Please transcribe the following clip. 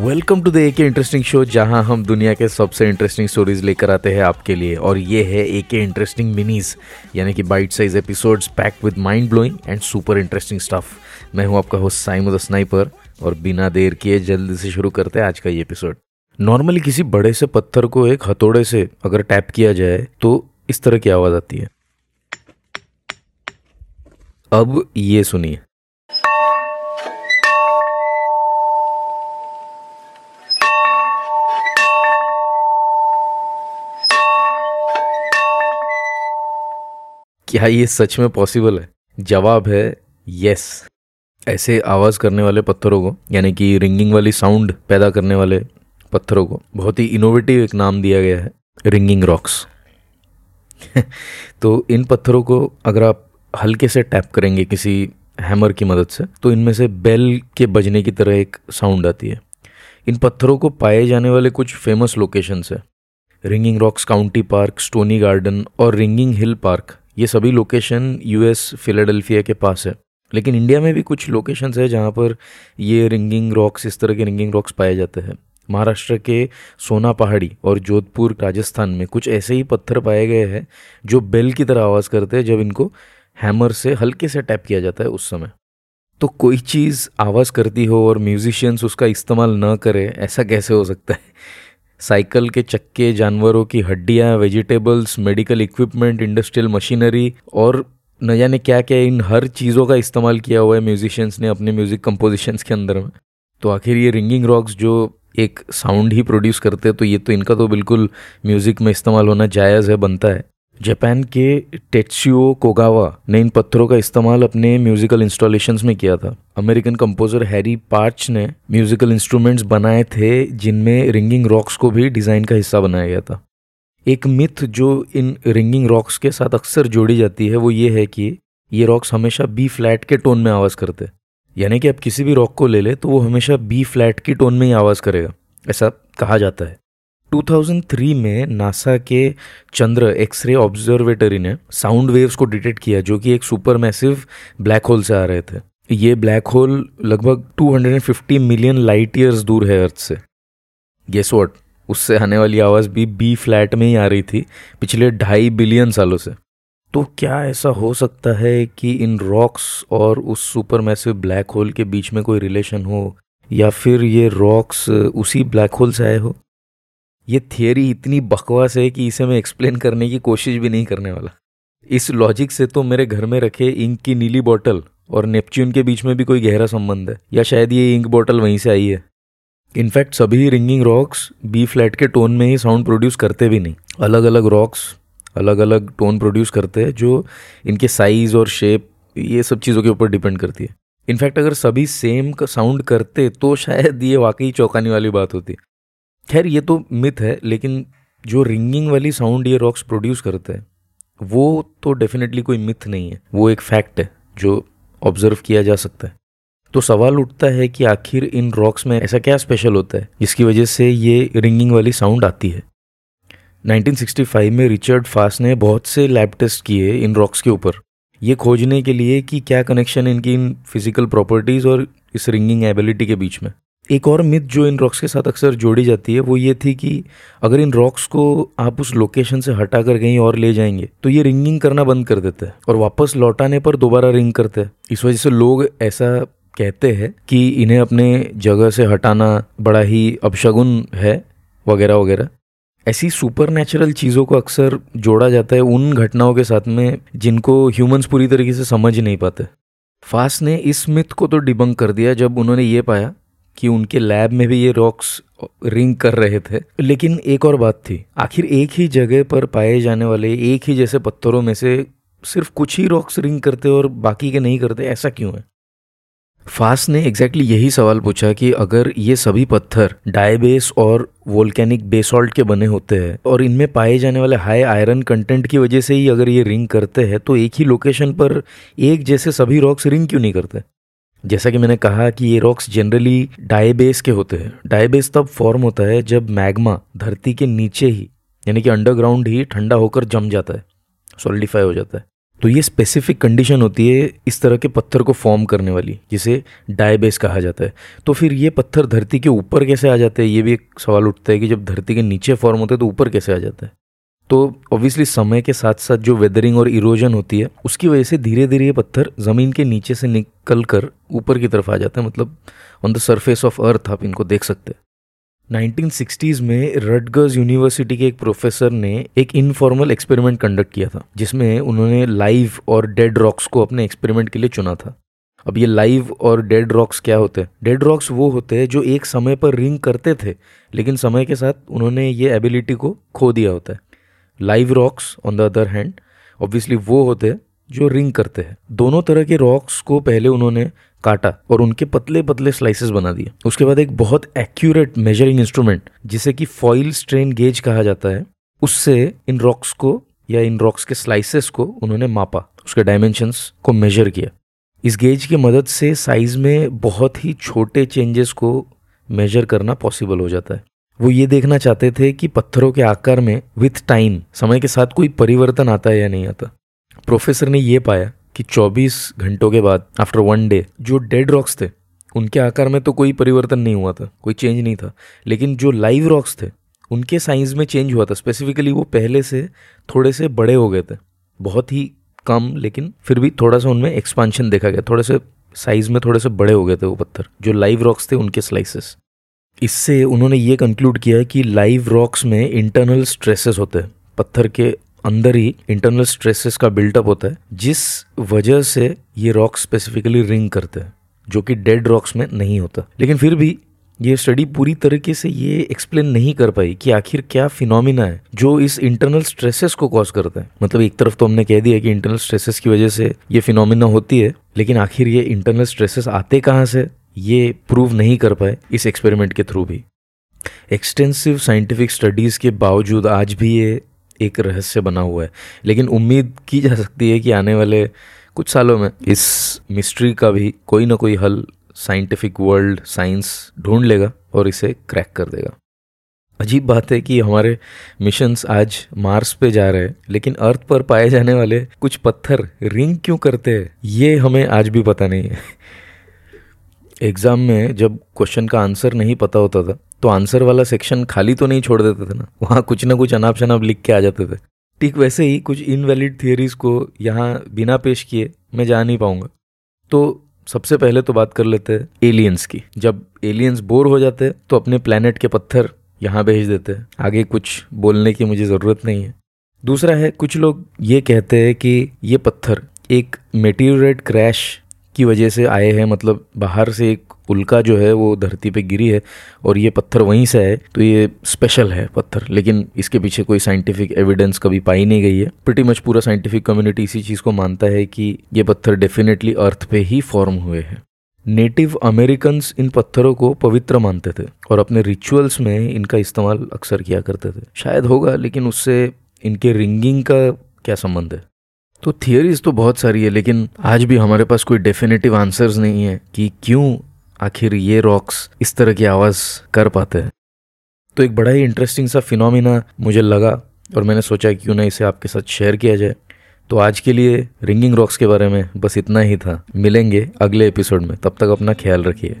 Welcome to the ए के interesting show जहाँ हम दुनिया के सबसे इंटरेस्टिंग स्टोरीज लेकर आते हैं आपके लिए। और ये है ए के इंटरेस्टिंग मिनीज यानी कि bite size episodes packed with mind blowing and super interesting stuff मैं हूँ आपका होस्ट साइम द स्नाइपर और बिना देर किए जल्दी से शुरू करते हैं आज का ये एपिसोड नॉर्मली किसी बड़े से पत्थर को एक हथौड़े से अगर टैप किया जाए तो इस तरह की आवाज़ आती है। अब ये सुनिए। क्या ये सच में पॉसिबल है? जवाब है यस ऐसे आवाज़ करने वाले पत्थरों को, यानी कि रिंगिंग वाली साउंड पैदा करने वाले पत्थरों को, बहुत ही इनोवेटिव एक नाम दिया गया है रिंगिंग रॉक्स तो इन पत्थरों को अगर आप हल्के से टैप करेंगे किसी हैमर की मदद से तो इनमें से बेल के बजने की तरह एक साउंड आती है. इन पत्थरों को पाए जाने वाले कुछ फ़ेमस लोकेशंस है. Ringing Rocks County Park Stony Garden और रिंगिंग हिल पार्क ये सभी लोकेशन यूएस फिलाडेल्फिया के पास है। लेकिन इंडिया में भी कुछ लोकेशंस है जहाँ पर ये रिंगिंग रॉक्स इस तरह के रिंगिंग रॉक्स पाए जाते हैं। महाराष्ट्र के सोना पहाड़ी और जोधपुर, राजस्थान में कुछ ऐसे ही पत्थर पाए गए हैं जो बेल की तरह आवाज़ करते हैं जब इनको हैमर से हल्के से टैप किया जाता है उस समय। तो कोई चीज़ आवाज़ करती हो और म्यूजिशियंस उसका इस्तेमाल न करें, ऐसा कैसे हो सकता है? साइकिल के चक्के, जानवरों की हड्डियाँ, vegetables, medical equipment, industrial machinery और न जाने क्या क्या इन हर चीज़ों का इस्तेमाल किया हुआ है म्यूजिशियंस ने अपने म्यूज़िक कंपोजिशंस के अंदर में। तो आखिर ये रिंगिंग रॉक्स जो एक साउंड ही प्रोड्यूस करते हैं तो ये तो इनका तो बिल्कुल म्यूज़िक में इस्तेमाल होना जायज़ है, बनता है। जापान के टेट्सियो कोगावा ने इन पत्थरों का इस्तेमाल अपने म्यूजिकल इंस्टॉलेशंस में किया था। अमेरिकन कंपोजर हैरी पार्च ने म्यूजिकल इंस्ट्रूमेंट्स बनाए थे, जिनमें रिंगिंग रॉक्स को भी डिज़ाइन का हिस्सा बनाया गया था। एक मिथ जो इन रिंगिंग रॉक्स के साथ अक्सर जोड़ी जाती है, वो ये है कि ये रॉक्स हमेशा बी फ्लैट के टोन में आवाज़ करते यानी कि आप किसी भी रॉक को ले ले तो वो हमेशा बी फ्लैट की टोन में ही आवाज़ करेगा। ऐसा कहा जाता है। 2003 में नासा के चंद्र एक्सरे ऑब्जर्वेटरी ने साउंड वेव्स को डिटेक्ट किया, जो कि एक सुपर मैसिव ब्लैक होल से आ रहे थे। ये ब्लैक होल लगभग 250 मिलियन लाइट ईयर्स दूर है अर्थ से। गेस वॉट उससे आने वाली आवाज़ भी बी फ्लैट में ही आ रही थी पिछले ढाई बिलियन सालों से। तो क्या ऐसा हो सकता है कि इन रॉक्स और उस सुपर मैसिव ब्लैक होल के बीच में कोई रिलेशन हो, या फिर ये रॉक्स उसी ब्लैक होल से आए हो? ये थियोरी इतनी बकवास है कि इसे मैं एक्सप्लेन करने की कोशिश भी नहीं करने वाला। इस लॉजिक से तो मेरे घर में रखे इंक की नीली बॉटल और नेपच्यून के बीच में भी कोई गहरा संबंध है, या शायद ये इंक बॉटल वहीं से आई है। इनफैक्ट सभी रिंगिंग रॉक्स बी फ्लैट के टोन में ही साउंड प्रोड्यूस करते भी नहीं। अलग अलग रॉक्स अलग अलग टोन प्रोड्यूस करते हैं, जो इनके साइज़ और शेप ये सब चीज़ों के ऊपर डिपेंड करती है। इनफैक्ट अगर सभी सेम साउंड करते तो शायद ये वाकई चौंकाने वाली बात होती खैर, ये तो मिथ है, लेकिन जो रिंगिंग वाली साउंड ये रॉक्स प्रोड्यूस करते हैं, वो तो डेफिनेटली कोई मिथ नहीं है। वो एक फैक्ट है, जो ऑब्ज़र्व किया जा सकता है। तो सवाल उठता है कि आखिर इन रॉक्स में ऐसा क्या स्पेशल होता है, जिसकी वजह से ये रिंगिंग वाली साउंड आती है? 1965 में रिचर्ड फास ने बहुत से लैब टेस्ट किए इन रॉक्स के ऊपर। ये खोजने के लिए कि क्या कनेक्शन इनकी इन फ़िज़िकल प्रॉपर्टीज़ और इस रिंगिंग एबिलिटी के बीच में। एक और मिथ जो इन रॉक्स के साथ अक्सर जोड़ी जाती है, वो ये थी कि अगर इन रॉक्स को आप उस लोकेशन से हटा कर कहीं और ले जाएँगे तो ये रिंगिंग करना बंद कर देते हैं और वापस लौटाने पर दोबारा रिंग करते हैं। इस वजह से लोग ऐसा कहते हैं कि इन्हें अपने जगह से हटाना बड़ा ही अपशगुन है, वगैरह वगैरह। ऐसी सुपर नेचुरल चीज़ों को अक्सर जोड़ा जाता है उन घटनाओं के साथ में जिनको ह्यूमंस पूरी तरीके से समझ नहीं पाते। फास्ट ने इस मिथ को तो डिबंक कर दिया जब उन्होंने ये पाया कि उनके लैब में भी ये रॉक्स रिंग कर रहे थे। लेकिन एक और बात थी, आखिर एक ही जगह पर पाए जाने वाले, एक ही जैसे पत्थरों में से सिर्फ़ कुछ ही रॉक्स रिंग करते और बाकी के नहीं करते, ऐसा क्यों है? फास्ट ने एग्जैक्टली exactly यही सवाल पूछा कि अगर ये सभी पत्थर डायबेस और वोल्केनिक बेसॉल्ट के बने होते हैं और इनमें पाए जाने वाले हाई आयरन कंटेंट की वजह से ही अगर ये रिंग करते हैं तो एक ही लोकेशन पर एक जैसे सभी रॉक्स रिंग क्यों नहीं करते? जैसा कि मैंने कहा कि ये रॉक्स जनरली डायबेस के होते हैं। डायबेस तब फॉर्म होता है जब मैग्मा धरती के नीचे ही, यानी कि अंडरग्राउंड ही ठंडा होकर जम जाता है सॉलिडिफाई हो जाता है। तो ये स्पेसिफिक कंडीशन होती है इस तरह के पत्थर को फॉर्म करने वाली, जिसे डायबेस कहा जाता है। तो फिर ये पत्थर धरती के ऊपर कैसे आ जाते हैं? ये भी एक सवाल उठता है कि जब धरती के नीचे फॉर्म होते हैं तो ऊपर कैसे आ जाता है? तो ऑब्वियसली समय के साथ साथ जो वेदरिंग और इरोजन होती है, उसकी वजह से धीरे धीरे ये पत्थर ज़मीन के नीचे से निकल कर ऊपर की तरफ़ आ जाता है। मतलब on the surface of earth आप इनको देख सकते हैं। 1960s में रटगर्स यूनिवर्सिटी के एक प्रोफेसर ने एक इनफॉर्मल एक्सपेरिमेंट कंडक्ट किया था, जिसमें उन्होंने लाइव और डेड रॉक्स को अपने एक्सपेरिमेंट के लिए चुना था। अब ये लाइव और डेड रॉक्स क्या होते हैं? डेड रॉक्स वो होते हैं जो एक समय पर रिंग करते थे, लेकिन समय के साथ उन्होंने ये एबिलिटी को खो दिया होता है। Live rocks on the other hand obviously वो होते हैं जो रिंग करते हैं। दोनों तरह के रॉक्स को पहले उन्होंने काटा और उनके पतले पतले स्लाइसेस बना दिए। उसके बाद एक बहुत एक्यूरेट मेजरिंग इंस्ट्रूमेंट जिसे कि फॉइल स्ट्रेन गेज कहा जाता है, उससे इन रॉक्स को या इन रॉक्स के स्लाइसेस को उन्होंने मापा, उसके डायमेंशंस को मेजर किया। इस गेज की मदद से साइज़ में बहुत ही छोटे चेंजेस को मेजर करना पॉसिबल हो जाता है। वो ये देखना चाहते थे कि पत्थरों के आकार में विथ टाइम समय के साथ कोई परिवर्तन आता है या नहीं आता। प्रोफेसर ने ये पाया कि 24 घंटों के बाद आफ्टर वन डे जो डेड रॉक्स थे, उनके आकार में तो कोई परिवर्तन नहीं हुआ था, कोई चेंज नहीं था। लेकिन जो लाइव रॉक्स थे, उनके साइज़ में चेंज हुआ था। स्पेसिफिकली वो पहले से थोड़े से बड़े हो गए थे। बहुत ही कम, लेकिन फिर भी थोड़ा सा उनमें एक्सपांशन देखा गया। थोड़े से साइज़ में थोड़े से बड़े हो गए थे वो पत्थर, जो लाइव रॉक्स थे उनके स्लाइसेस इससे उन्होंने ये कंक्लूड किया कि लाइव रॉक्स में इंटरनल स्ट्रेसेस होते हैं। पत्थर के अंदर ही इंटरनल स्ट्रेसेस का बिल्टअप होता है, जिस वजह से ये रॉक स्पेसिफिकली रिंग करते हैं, जो कि डेड रॉक्स में नहीं होता। लेकिन फिर भी ये स्टडी पूरी तरीके से ये एक्सप्लेन नहीं कर पाई कि आखिर क्या फिनोमिना है जो इस इंटरनल स्ट्रेसेस को कॉज करता है। मतलब एक तरफ़ तो हमने कह दिया कि इंटरनल स्ट्रेसेस की वजह से ये फिनोमिना होती है, लेकिन आखिर ये इंटरनल स्ट्रेसेस आते कहाँ से? ये प्रूव नहीं कर पाए इस एक्सपेरिमेंट के थ्रू भी। एक्सटेंसिव साइंटिफिक स्टडीज़ के बावजूद आज भी ये एक रहस्य बना हुआ है। लेकिन उम्मीद की जा सकती है कि आने वाले कुछ सालों में इस मिस्ट्री का भी कोई ना कोई हल साइंटिफिक वर्ल्ड साइंस ढूंढ लेगा और इसे क्रैक कर देगा। अजीब बात है कि हमारे मिशंस आज मार्स पे जा रहे हैं, लेकिन अर्थ पर पाए जाने वाले कुछ पत्थर रिंग क्यों करते हैं, ये हमें आज भी पता नहीं है। एग्ज़ाम में जब क्वेश्चन का आंसर नहीं पता होता था तो आंसर वाला सेक्शन खाली तो नहीं छोड़ देते थे ना? वहाँ कुछ ना कुछ अनाप शनाप लिख के आ जाते थे। ठीक वैसे ही कुछ इनवैलिड थियोरीज को यहाँ बिना पेश किए मैं जा नहीं पाऊँगा। तो सबसे पहले तो बात कर लेते हैं एलियंस की। जब एलियंस बोर हो जाते तो अपने प्लानट के पत्थर यहाँ भेज देते हैं। आगे कुछ बोलने की मुझे ज़रूरत नहीं है। दूसरा है, कुछ लोग ये कहते हैं कि ये पत्थर एक मेटीरियट क्रैश की वजह से आए हैं मतलब बाहर से एक उल्का जो है वो धरती पे गिरी है और ये पत्थर वहीं से आए तो ये स्पेशल है पत्थर। लेकिन इसके पीछे कोई साइंटिफिक एविडेंस कभी पाई नहीं गई है। प्रिटी मच पूरा साइंटिफिक कम्युनिटी इसी चीज़ को मानता है कि ये पत्थर डेफिनेटली अर्थ पे ही फॉर्म हुए हैं। नेटिव अमेरिकन इन पत्थरों को पवित्र मानते थे और अपने रिचुअल्स में इनका इस्तेमाल अक्सर किया करते थे। शायद होगा, लेकिन उससे इनके रिंगिंग का क्या संबंध है? तो थियोरीज तो बहुत सारी है, लेकिन आज भी हमारे पास कोई डेफिनेटिव आंसर्स नहीं है कि क्यों आखिर ये रॉक्स इस तरह की आवाज़ कर पाते हैं। तो एक बड़ा ही इंटरेस्टिंग सा फिनोमिना मुझे लगा और मैंने सोचा क्यों ना इसे आपके साथ शेयर किया जाए। तो आज के लिए रिंगिंग रॉक्स के बारे में बस इतना ही था। मिलेंगे अगले एपिसोड में। तब तक अपना ख्याल रखिए।